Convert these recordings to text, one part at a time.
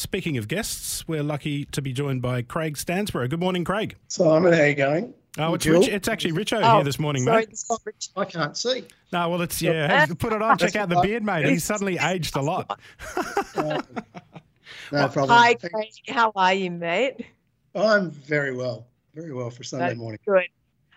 speaking of guests, we're lucky to be joined by Craig Stansborough. Good morning, Craig. Simon, how are you going? Oh, it's Rich, it's actually Richo Oh, here this morning, sorry, mate. it's not Rich. I can't see. No, well, it's yeah. Put it on. Check out the That's beard, mate. He's suddenly aged a lot. No problem. Hi, Craig. How are you, mate? I'm very well, very well for Sunday That's morning. Good.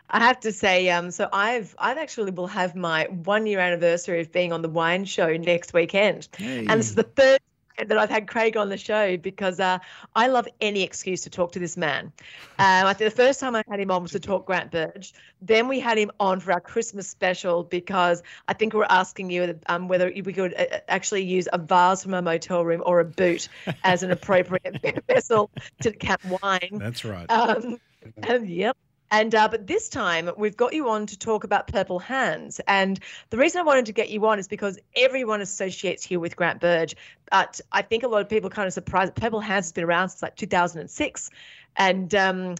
I have to say, um, so I've I've actually will have my one year anniversary of being on the wine show next weekend, and this is the third time that I've had Craig on the show because uh, I love any excuse to talk to this man. Um, I think the first time I had him on was to talk Grant Burge. Then we had him on for our Christmas special because I think we are asking you um, whether we could uh, actually use a vase from a motel room or a boot as an appropriate vessel to cap wine. That's right. Um, and yep. And uh, but this time we've got you on to talk about Purple Hands, and the reason I wanted to get you on is because everyone associates you with Grant Burge, but I think a lot of people kind of surprised. Purple Hands has been around since like 2006, and um,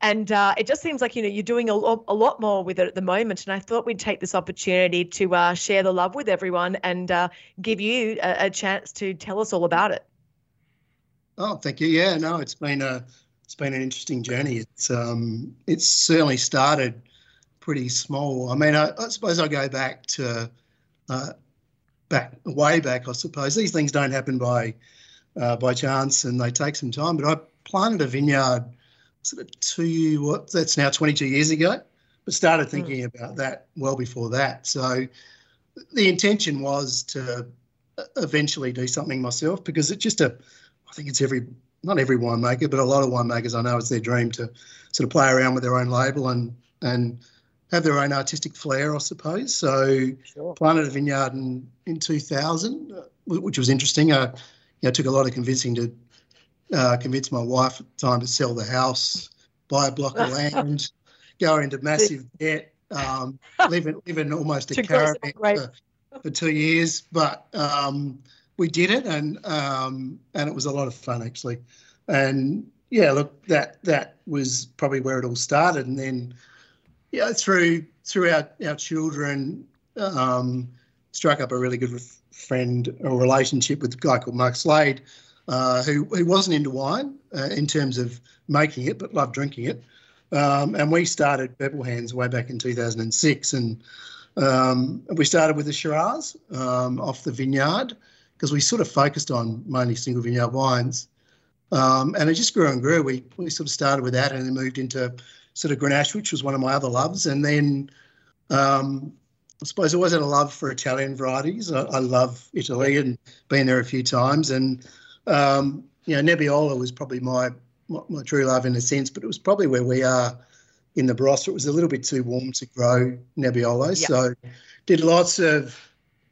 and uh, it just seems like you know you're doing a lot, a lot more with it at the moment. And I thought we'd take this opportunity to uh, share the love with everyone and uh, give you a, a chance to tell us all about it. Oh, thank you. Yeah, no, it's been a it's been an interesting journey. It's um it's certainly started pretty small. I mean, I, I suppose I go back to uh, back way back. I suppose these things don't happen by uh, by chance, and they take some time. But I planted a vineyard sort of two what that's now 22 years ago, but started thinking about that well before that. So the intention was to uh, eventually do something myself because it's just a I think it's every not every winemaker, but a lot of winemakers I know it's their dream to sort of play around with their own label and and have their own artistic flair, I suppose. So Sure. planted a vineyard in in 2000, uh, which was interesting. I you know, took a lot of convincing to uh, convince my wife at the time to sell the house, buy a block of land, go into massive debt, um, live in live in almost a To grow some caravan for, for two years, but um, we did it, and um, and it was a lot of fun actually. And yeah, look, that that was probably where it all started, and then yeah, through through our our children, um, struck up a really good friend or relationship with a guy called Mark Slade, uh, who who wasn't into wine uh, in terms of making it, but loved drinking it. Um, and we started Purple Hands way back in 2006, and um, we started with the Shiraz um, off the vineyard because we sort of focused on mainly single vineyard wines. Um, and it just grew and grew. We, we sort of started with that and then moved into sort of Grenache, which was one of my other loves. And then um, I suppose I always had a love for Italian varieties. I, I love Italy and been there a few times. And, um, you know, Nebbiolo was probably my, my, my true love in a sense, but it was probably where we are in the Barossa. It was a little bit too warm to grow Nebbiolo. Yeah. So did lots of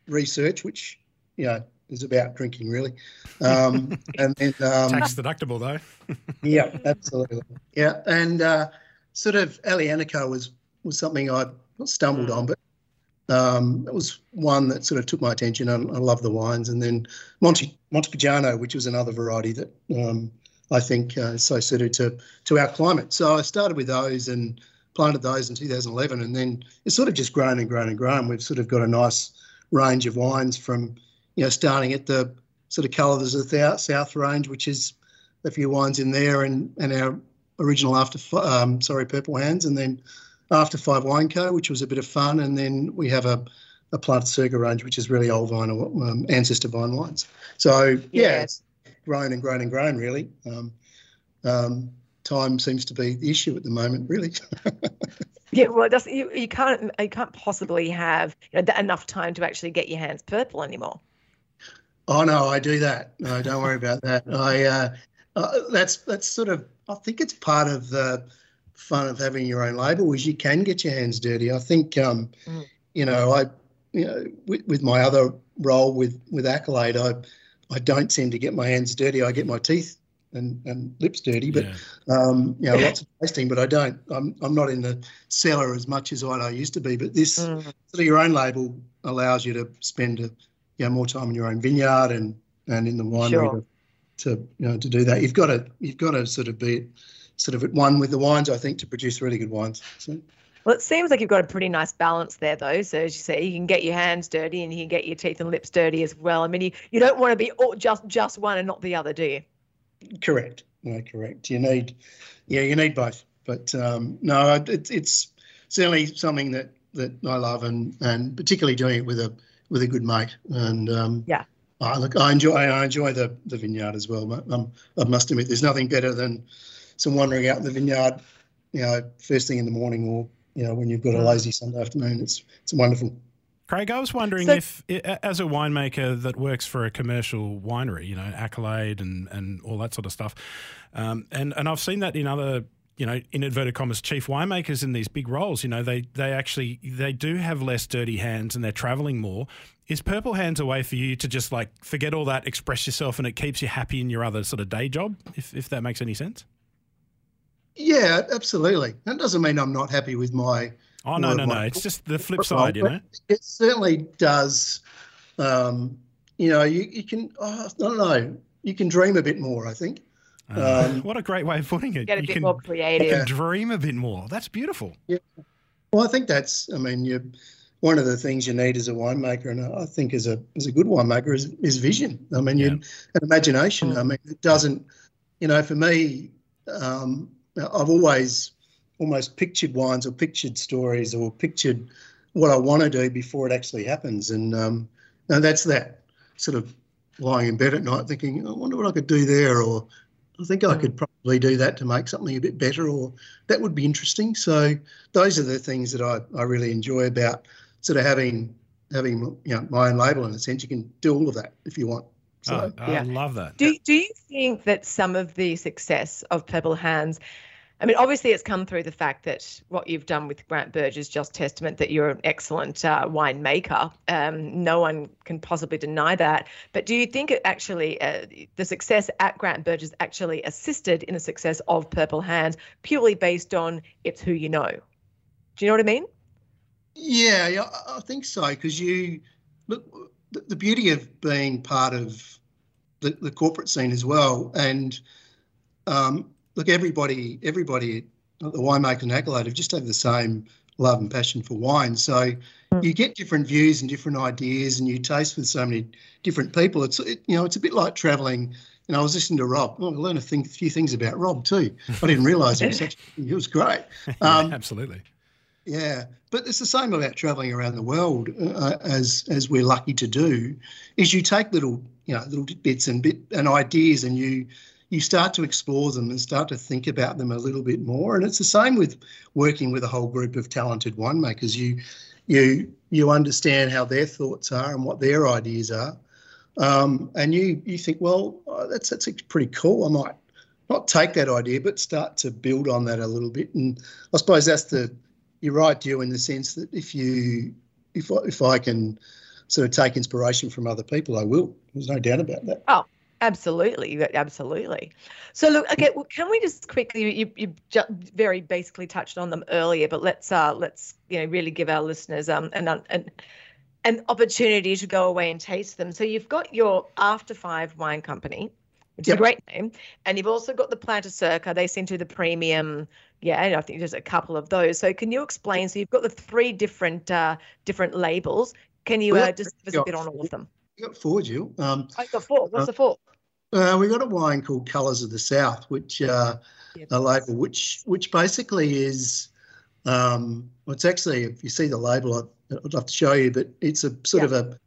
research, which, you know, is about drinking really. Um, and then, um, Tax deductible though. yeah, absolutely. Yeah, and uh, sort of Aglianico was was something I stumbled on, but um, it was one that sort of took my attention. I, I love the wines, and then Monte Montepulciano, which was another variety that um, I think uh, is so suited to to our climate. So I started with those and planted those in 2011, and then it's sort of just grown and grown and grown. We've sort of got a nice range of wines from you know starting at the sort of colours of the South range, which is a few wines in there, and and our original after um, sorry purple hands, and then after five wine co, which was a bit of fun, and then we have a a Planta Circa range, which is really old vine or um, ancestor vine wines. So yeah, it's grown and grown and grown really. Um, um, time seems to be the issue at the moment, really. Yeah, well, it you, you can't you can't possibly have you know, enough time to actually get your hands purple anymore. Oh no, I do that. No, don't worry about that. I uh, uh, that's that's sort of I think it's part of the fun of having your own label is you can get your hands dirty. I think um, Mm. you know I you know with, with my other role with with Accolade I I don't seem to get my hands dirty. I get my teeth and, and lips dirty, but Yeah. um, you know lots of tasting, but I don't. I'm I'm not in the cellar as much as what I used to be. But this Mm. sort of your own label allows you to spend a, you know more time in your own vineyard and and in the winery Sure. to, to you know to do that. You've got to you've got to sort of be sort of at one with the wines. I think to produce really good wines. So, Well, it seems like you've got a pretty nice balance there, though. So as you say, you can get your hands dirty and you can get your teeth and lips dirty as well. I mean, you, you don't want to be all, just just one and not the other, do you? Correct. No, correct. You need, yeah, you need both. But um, no, it, it's certainly something that that I love, and and particularly doing it with a with a good mate. And um, yeah, I look, I enjoy I enjoy the the vineyard as well. Um, I must admit, there's nothing better than some wandering out in the vineyard, you know, first thing in the morning, or you know, when you've got a mm. lazy Sunday afternoon. It's it's wonderful. Craig, I was wondering so, if, as a winemaker that works for a commercial winery, you know, Accolade and, and all that sort of stuff, um, and and I've seen that in other you know, in inverted commas, chief winemakers in these big roles, you know, they they actually they do have less dirty hands and they're traveling more. Is Purple Hands a way for you to just like forget all that, express yourself, and it keeps you happy in your other sort of day job? If if that makes any sense. Yeah, absolutely. That doesn't mean I'm not happy with my. Oh no, no, no! It's just the flip side, you know. It certainly does. Um, you know, you, you can. Oh, I don't know. You can dream a bit more. I think. Um, what a great way of putting it. Get a you bit can, more creative. You can dream a bit more. That's beautiful. Yeah. Well, I think that's. I mean, you. One of the things you need as a winemaker, and I think as a as a good winemaker, is is vision. I mean, yeah. you an imagination. Mm. I mean, it doesn't. You know, for me, um, I've always almost pictured wines or pictured stories or pictured what I want to do before it actually happens, and um, and that's that sort of lying in bed at night thinking, I wonder what I could do there, or I think I could mm. probably do that to make something a bit better, or that would be interesting. So those are the things that I, I really enjoy about sort of having having you know my own label in a sense. You can do all of that if you want. So, oh, I yeah. love that. Do Do you think that some of the success of Purple Hands I mean, obviously, it's come through the fact that what you've done with Grant Burge is just testament that you're an excellent uh, winemaker. Um, no one can possibly deny that. But do you think it actually, uh, the success at Grant Burge is actually assisted in the success of Purple Hands purely based on it's who you know? Do you know what I mean? Yeah, yeah I think so. Because you look, the beauty of being part of the, the corporate scene as well, and um, look, everybody, everybody, the winemakers and accolade have just have the same love and passion for wine. So mm. you get different views and different ideas, and you taste with so many different people. It's it, you know, it's a bit like traveling. And I was listening to Rob. I learned a thing, few things about Rob too. I didn't realise it was such. It was great. Um, yeah, absolutely. Yeah, but it's the same about travelling around the world, uh, as as we're lucky to do. Is you take little, you know, little bits and bit and ideas, and you you start to explore them and start to think about them a little bit more. And it's the same with working with a whole group of talented winemakers. You you you understand how their thoughts are and what their ideas are, um, and you you think, well, oh, that's that's pretty cool. I might not take that idea, but start to build on that a little bit. And I suppose that's the you're right, you, in the sense that if you if if I can sort of take inspiration from other people, I will. There's no doubt about that. Oh, Absolutely, absolutely. So look, okay, well, can we just quickly you you just very basically touched on them earlier, but let's uh let's you know really give our listeners um an an an opportunity to go away and taste them. So you've got your After Five Wine Company, which yep. is a great name, and you've also got the Planta Circa. They seem to the premium. Yeah, and I think there's a couple of those. So can you explain? So you've got the three different uh different labels. Can you uh, just give us a bit on all of them? You got four, Jill. Um, I got four. What's uh, the four? Uh, we got a wine called Colours of the South, which uh, yep. a label which which basically is um, well, it's actually if you see the label, I'd, I'd love to show you, but it's a sort yep. of a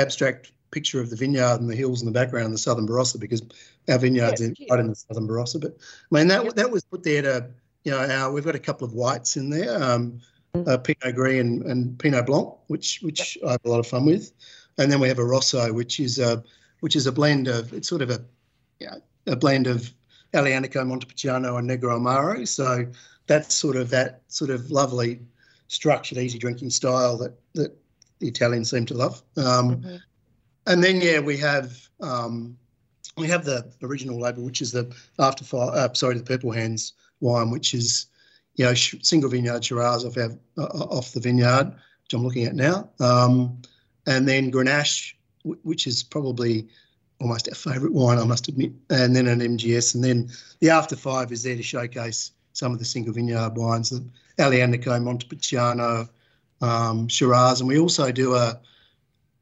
abstract picture of the vineyard and the hills in the background, and the southern Barossa, because our vineyard's in, right in the southern Barossa. But I mean that yep. that was put there to you know our, we've got a couple of whites in there, um, mm. uh, Pinot Gris and, and Pinot Blanc, which which I have a lot of fun with, and then we have a Rosso, which is a which is a blend of it's sort of a yeah a blend of Aglianico, Montepulciano, and Negro Amaro. So that's sort of that sort of lovely, structured, easy drinking style that that the Italians seem to love. Um, mm-hmm. And then yeah, we have um, we have the original label, which is the after fire. Uh, sorry, the Purple Hands wine, which is you know single vineyard Shiraz off our, uh, off the vineyard, which I'm looking at now. Um, and then Grenache, which is probably almost our favourite wine, I must admit, and then an MGS, and then the After Five is there to showcase some of the single vineyard wines, the Aglianico, Montepulciano, um, Shiraz, and we also do a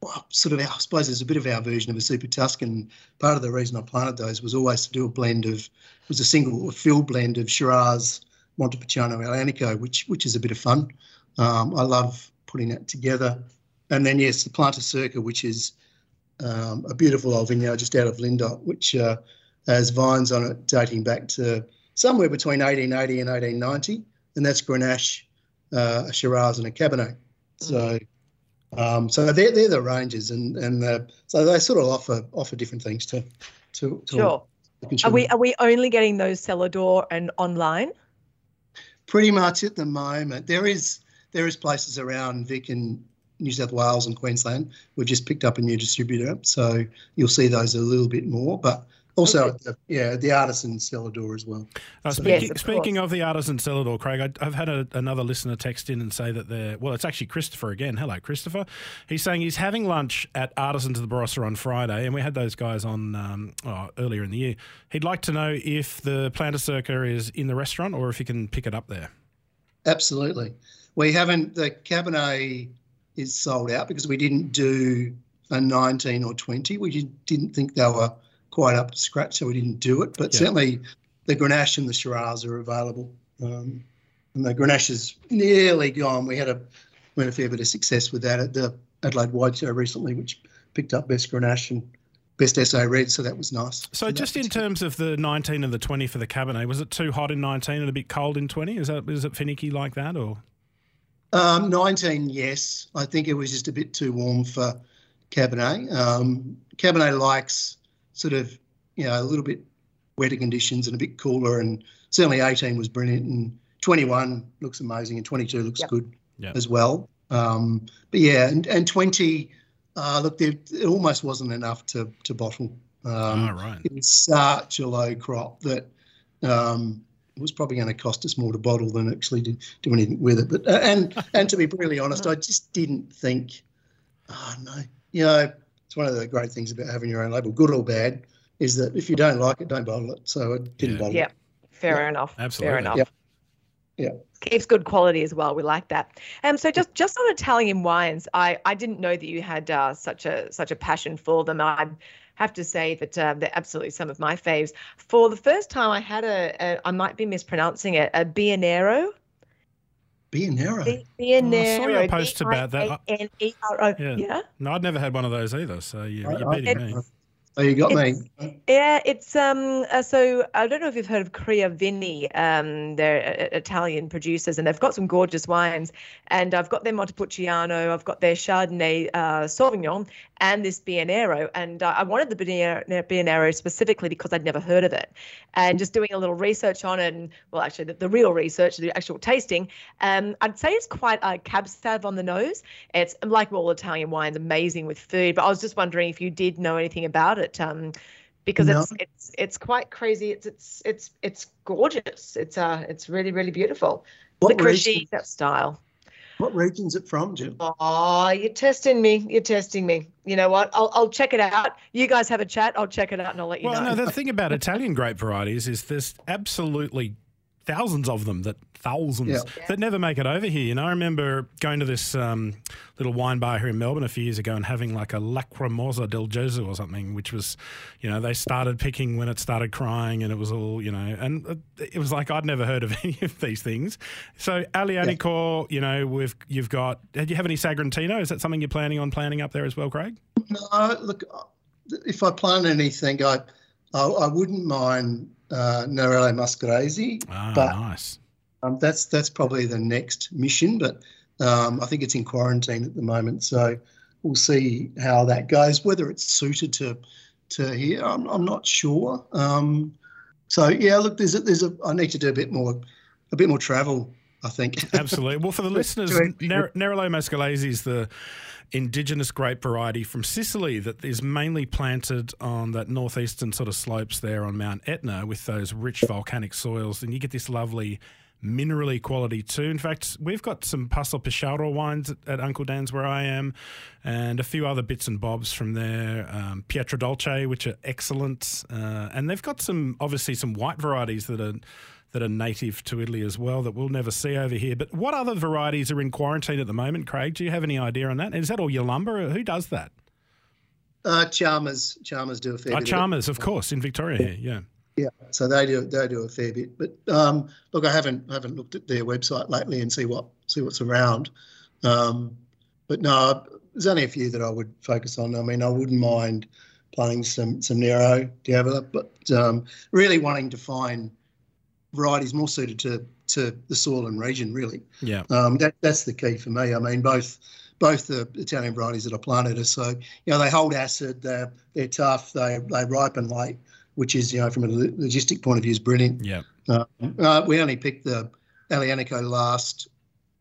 well, sort of, I suppose there's a bit of our version of a Super Tuscan. Part of the reason I planted those was always to do a blend of, was a single, a fill blend of Shiraz, Montepulciano, Aglianico, which which is a bit of fun. Um, I love putting that together. And then, yes, the Planta Circa, which is um, a beautiful old vineyard just out of Lyndoch, which uh, has vines on it dating back to somewhere between 1880 and 1890. And that's Grenache, uh, a Shiraz, and a Cabernet. So, um, so they're, they're the ranges, and and uh, so they sort of offer offer different things to to, to sure. Are we are we only getting those cellar door and online? Pretty much at the moment. There is there is places around Vic and New South Wales and Queensland. We've just picked up a new distributor, so you'll see those a little bit more. But also, okay. the, yeah, the artisan cellar door as well. Uh, so, speaking, yes, of, speaking of, the artisan cellar door, Craig, I, have had a, another listener text in and say that they're, well, it's actually Christopher again. Hello, Christopher. He's saying he's having lunch at Artisans of the Barossa on Friday, and we had those guys on um, oh, earlier in the year. He'd like to know if the Planta Circa is in the restaurant or if he can pick it up there. Absolutely. We haven't, the Cabernet is sold out because we didn't do a 19 or 20. We didn't think they were quite up to scratch, so we didn't do it. But yeah. certainly the Grenache and the Shiraz are available. Um, and the Grenache is nearly gone. We had a we had a fair bit of success with that at the Adelaide Wine Show recently, which picked up best Grenache and best SA red, so that was nice. So, just in terms of the 19 and the 20 for the Cabernet, was it too hot in 19 and a bit cold in 20? Is that is it finicky like that, or? Um, 19, yes. I think it was just a bit too warm for Cabernet. Um, Cabernet likes sort of, you know, a little bit wetter conditions and a bit cooler. And certainly 18 was brilliant, and 21 looks amazing, and 22 looks yep. good yep. as well. Um, but yeah, and, and 20, uh, look, there, it almost wasn't enough to to bottle. Um, oh, right. It was such a low crop that um, it was probably going to cost us more to bottle than actually do, do anything with it. But uh, and and to be really honest, I just didn't think. Oh no, you know, it's one of the great things about having your own label, good or bad, is that if you don't like it, don't bottle it. So I didn't yeah. bottle yeah. it. Fair yeah. enough. Absolutely. Fair enough. Yeah. Yeah. Keeps good quality as well. We like that. Um, so just just on Italian wines, I, I didn't know that you had uh, such a such a passion for them. I have to say that uh, they're absolutely some of my faves. For the first time, I had a, a I might be mispronouncing it, a Bianero. Bianero. Bianero. Oh, I saw your post about that. Yeah. yeah. No, I'd never had one of those either. So you, you're beating me. Oh, you got it's, me. Yeah, it's um. Uh, so I don't know if you've heard of Criavini. Um, they're uh, Italian producers, and they've got some gorgeous wines. And I've got their Montepulciano, I've got their Chardonnay uh, Sauvignon, and this Bianero. And uh, I wanted the Bianero specifically because I'd never heard of it. And just doing a little research on it, and well, actually, the, the real research, the actual tasting, um, I'd say it's quite a cab sav on the nose. It's like all Italian wines, amazing with food. But I was just wondering if you did know anything about it. Um, because no. it's it's it's quite crazy. It's it's it's it's gorgeous. It's uh it's really really beautiful. What Licorice that style. What region's it from, Jim? Oh, you're testing me. You're testing me. You know what? I'll, I'll check it out. You guys have a chat. I'll check it out and I'll let you well, know. Well, no, the thing about Italian grape varieties is there's absolutely thousands of them that thousands yeah. that never make it over here. You know, I remember going to this um, little wine bar here in Melbourne a few years ago and having like a Lacrimosa del Gesù or something, which was, you know, they started picking when it started crying and it was all, you know, and it was like I'd never heard of any of these things. So Aglianico, yeah. you know, we've you've got. Did you have any Sagrantino? Is that something you're planning on planning up there as well, Craig? No, look, if I plan anything, I I, I wouldn't mind uh, Nerello Mascalese. Ah, but, nice. Um, that's that's probably the next mission, but um, I think it's in quarantine at the moment, so we'll see how that goes. Whether it's suited to to here, I'm, I'm not sure. Um, so yeah, look, there's a, there's a I need to do a bit more a bit more travel. I think absolutely. Well, for the listeners, Nerello Mascalese is the indigenous grape variety from Sicily that is mainly planted on that northeastern sort of slopes there on Mount Etna with those rich volcanic soils, and you get this lovely minerally quality too. In fact, we've got some Passopisciaro wines at, Uncle Dan's where I am, and a few other bits and bobs from there. Um, Pietradolce, which are excellent, uh, and they've got some obviously some white varieties that are that are native to Italy as well that we'll never see over here. But what other varieties are in quarantine at the moment, Craig? Do you have any idea on that? Is that all your lumber? Who does that? Uh, Chalmers, Chalmers do a fair oh, bit. Chalmers, of, of course, in Victoria here, yeah. Yeah, so they do they do a fair bit. But um, look, I haven't I haven't looked at their website lately and see what see what's around. Um, but no, there's only a few that I would focus on. I mean, I wouldn't mind planting some some Nero d'Avola, but um, really wanting to find varieties more suited to to the soil and region. Really, yeah. Um, that that's the key for me. I mean, both both the Italian varieties that I planted are so you know they hold acid, they're they're tough, they they ripen late which is, you know, from a logistic point of view, is brilliant. Yeah. Uh, uh, we only picked the Aglianico last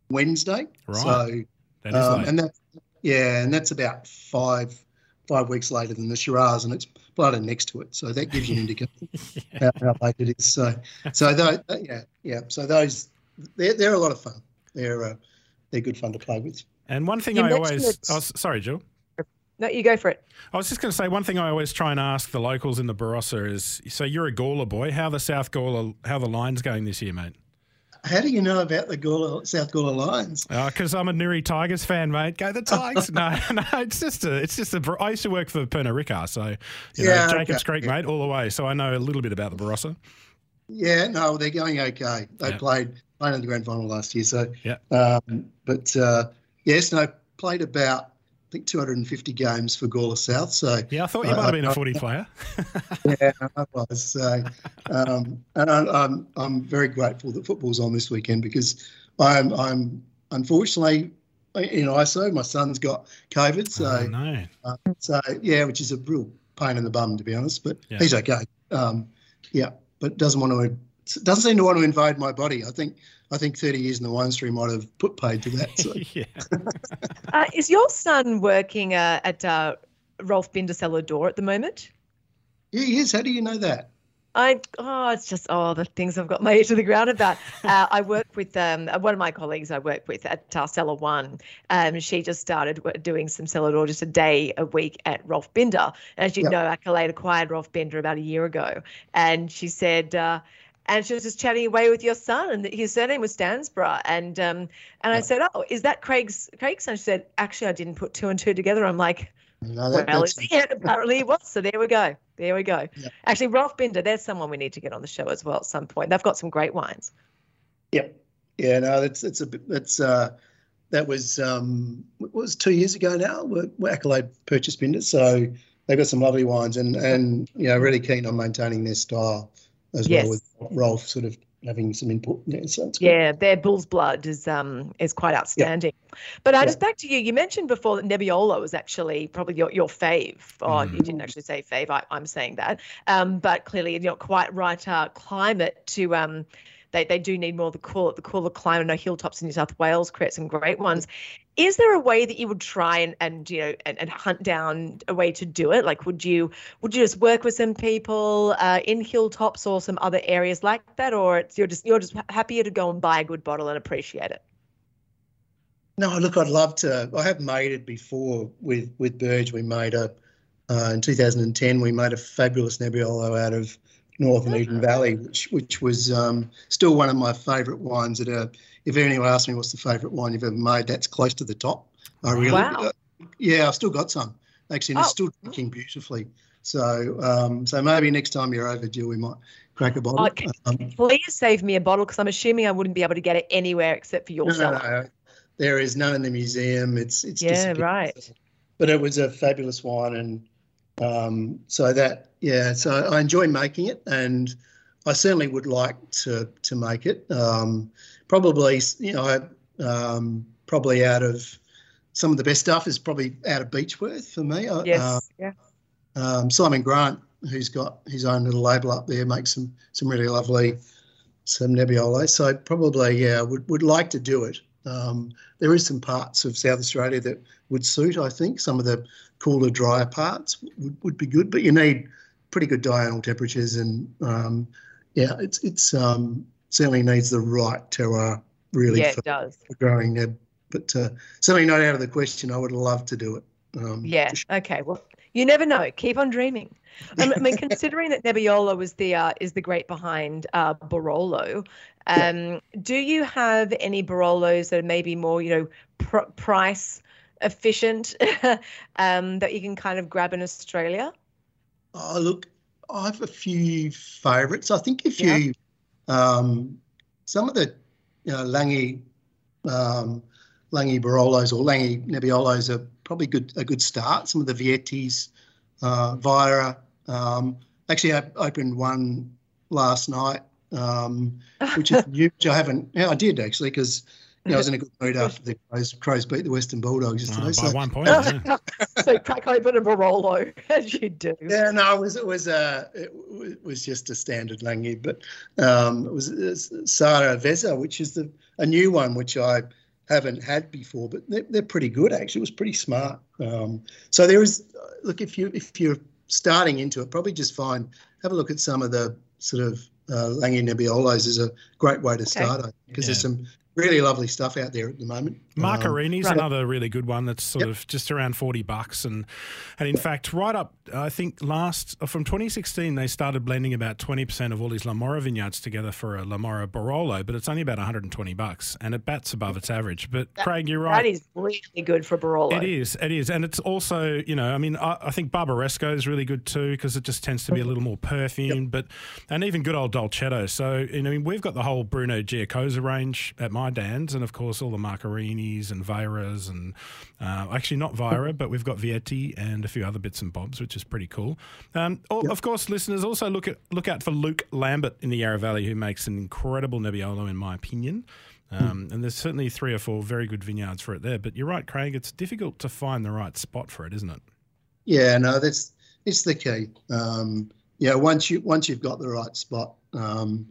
Wednesday. Right. So, that is um, and that, yeah, and that's about five five weeks later than the Shiraz, and it's blooded next to it. So that gives you an indication yeah. how, how, late it is. So, so those, yeah, yeah. So those, they're, they're a lot of fun. They're uh, they're good fun to play with. And one thing you I always, oh, sorry, Jill. No, you go for it. I was just going to say one thing I always try and ask the locals in the Barossa is: so you're a Gawler boy. How the South Gawler, how the line's going this year, mate? How do you know about the Gawler, South Gawler Lions? Because uh, I'm a Nuri Tigers fan, mate. Go the Tigers! no, no, it's just a, it's just a. I used to work for Pernod Ricard, so you yeah, know, Jacobs okay. Creek, yeah. mate, all the way. So I know a little bit about the Barossa. Yeah, no, they're going okay. They yeah. played played in the grand final last year, so yeah. Um, but uh, yes, no, played about think 250 games for Gawler South. So yeah, I thought you might have been a footy player. yeah, I was. So, um, and I, am I'm, I'm very grateful that football's on this weekend because I'm I'm unfortunately in ISO. My son's got COVID, so oh, no. Uh, so yeah, which is a real pain in the bum to be honest. But yeah. he's okay. Um, yeah, but doesn't want to doesn't seem to want to invade my body. I think I think 30 years in the wine stream might have put paid to that. So. yeah. uh, is your son working uh, at uh, Rolf Binder Cellar Door at the moment? Yeah, he is. How do you know that? I oh, it's just oh the things I've got my ear to the ground about. Uh, I work with um, one of my colleagues. I work with at uh, Cellar One. Um, she just started doing some cellar door just a day a week at Rolf Binder. And as you yep. know, Accolade acquired Rolf Binder about a year ago, and she said. Uh, and she was just chatting away with your son, and his surname was Stansborough. And um, and I said, "Oh, is that Craig's Craig's son?" She said, "Actually, I didn't put two and two together." I'm like, no, that, "Well, yeah, apparently it was." So there we go. There we go. Yeah. Actually, Rolf Binder, there's someone we need to get on the show as well at some point. They've got some great wines. Yep. Yeah. No, that's it's a that's uh that was um was two years ago now. We're, we're Accolade purchased Binder, so they've got some lovely wines and and you know really keen on maintaining their style as yes. well with Rolf sort of having some input there. So yeah, their bull's blood is um is quite outstanding. Yeah. But uh, yeah. just back to you, you mentioned before that Nebbiolo was actually probably your, your fave. Oh, mm. you didn't actually say fave. I, am saying that. Um, but clearly you're not quite right uh, climate to um they, they do need more of the cool the cooler climate. I know hilltops in New South Wales create some great ones. Is there a way that you would try and, and you know and, and hunt down a way to do it? Like would you would you just work with some people uh, in hilltops or some other areas like that, or it's, you're just you're just happier to go and buy a good bottle and appreciate it? No, look, I'd love to. I have made it before with with Burge. We made a uh, in 2010. We made a fabulous Nebbiolo out of Northern Eden Valley, which which was um, still one of my favourite wines. That uh, if anyone asks me what's the favourite wine you've ever made, that's close to the top. I really, wow. Uh, yeah, I've still got some actually, and oh. it's still drinking beautifully. So um, so maybe next time you're over, Jill, we might crack a bottle. Oh, um, please save me a bottle because I'm assuming I wouldn't be able to get it anywhere except for your no, cellar. No, no, there is none in the museum. It's it's yeah, right. But it was a fabulous wine, and um, so that yeah, so I enjoy making it, and I certainly would like to to make it. Um, probably, you know, um, probably out of some of the best stuff is probably out of Beechworth for me. Yes, uh, yeah. Um, Simon Grant, who's got his own little label up there, makes some some really lovely some Nebbiolo. So probably, yeah, would would like to do it. Um, there is some parts of South Australia that would suit. I think some of the cooler, drier parts would, would be good, but you need pretty good diurnal temperatures, and um, yeah, it's it's um, certainly needs the right terroir really yeah, for, it does. for growing neb. But uh, certainly not out of the question. I would love to do it. Um, yeah. Sure. Okay. Well, You never know. Keep on dreaming. I mean, considering that Nebbiolo was the uh, is the great behind uh, Barolo, um, yeah. do you have any Barolos that are maybe more, you know, pr- price efficient um, that you can kind of grab in Australia? Oh, look, I have a few favourites. I think if you, um, some of the, you know, Langhe, um, Langhe Barolos or Langhe Nebbiolos are probably good a good start. Some of the Viettis, uh, Vajra. Um, actually, I opened one last night, um, which is new, which I haven't. Yeah, I did actually because you know, I was in a good mood after the Crows, Crows beat the Western Bulldogs yesterday. Oh, by so. one point. Yeah. so crack open a Barolo as you do. Yeah, no, it was it was uh, it was just a standard Langhe, but um, it was, it was Sara Veza, which is the a new one which I haven't had before, but they're, they're pretty good actually. It was pretty smart. Um, so there is look if you if you're starting into it, probably just find have a look at some of the sort of uh, Langhe Nebbiolos is a great way to okay. start because yeah. there's some really lovely stuff out there at the moment. Marcarini's um, right. another really good one that's sort yep. of just around 40 bucks. And, and in fact, right up, I think last, from 2016, they started blending about 20% of all these La Morra vineyards together for a La Morra Barolo, but it's only about 120 bucks and it bats above its average. But that, Craig, you're right. That is really good for Barolo. It is, it is. And it's also, you know, I mean, I, I think Barbaresco is really good too because it just tends to be a little more perfume, yep. but, and even good old Dolcetto. So, you know, we've got the whole Bruno Giacosa range at my And of course all the Marcarini and Vajras and uh, actually not Vajra, but we've got Vietti and a few other bits and bobs, which is pretty cool. Um, yep. Of course, listeners also look at look out for Luke Lambert in the Yarra Valley, who makes an incredible Nebbiolo, in my opinion. Um, and there's certainly three or four very good vineyards for it there. But you're right, Craig. It's difficult to find the right spot for it, isn't it? Yeah, no, that's it's the key. Um, yeah, once you once you've got the right spot, um,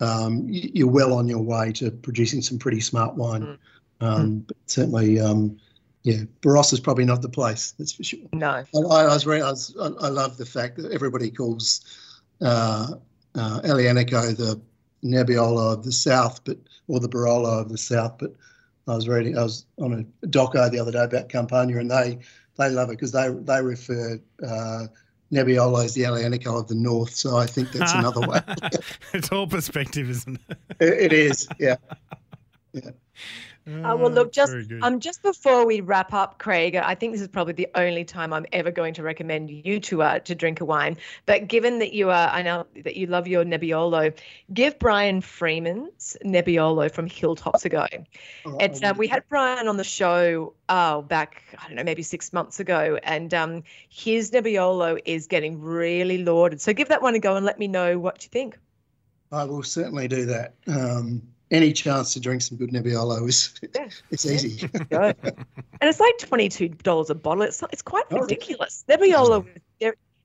um, you're well on your way to producing some pretty smart wine. Mm. Um, mm. But certainly, um, yeah, Barossa is probably not the place. That's for sure. No, I, I was, I, was I, love the fact that everybody calls uh, uh, Aglianico the Nebbiolo of the South, but or the Barolo of the South. But I was reading, I was on a doco the other day about Campania, and they they love it because they they refer uh, Nebbiolo is the Aglianico of the North. So I think that's another way. it's all perspective, isn't it? it, it is, yeah. Yeah. Uh, well, look, just um, just before we wrap up, Craig, I think this is probably the only time I'm ever going to recommend you to uh, to drink a wine. But given that you are, I know that you love your Nebbiolo, give Brian Freeman's Nebbiolo from Hilltops a go. Oh, it's um, we had Brian on the show oh back I don't know maybe six months ago, and um, his Nebbiolo is getting really lauded. So give that one a go and let me know what you think. I will certainly do that. Um, any chance to drink some good Nebbiolo is yeah. it's easy. and it's like twenty two dollars a bottle. It's it's quite oh, ridiculous. Nebbiolo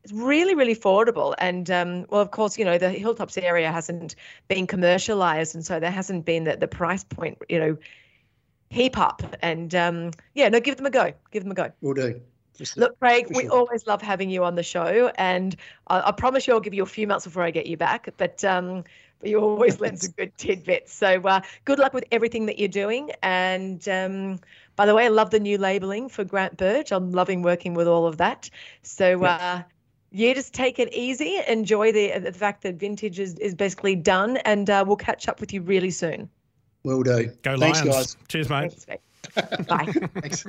it's really really affordable and um, well of course you know the hilltops area hasn't been commercialized and so there hasn't been the, the price point you know heap up and um, yeah no give them a go give them a go we'll do Look, Craig, we always love having you on the show, and I, I, promise you I'll give you a few months before I get you back. But um, but you always lend some good tidbits. So uh, good luck with everything that you're doing. And um, by the way, I love the new labeling for Grant Burge. I'm loving working with all of that. So uh, yeah, just take it easy. Enjoy the the fact that vintage is, is basically done, and uh, we'll catch up with you really soon. Will do. Go Thanks, Lions. guys. Cheers, mate. Thanks, mate. Bye. Thanks.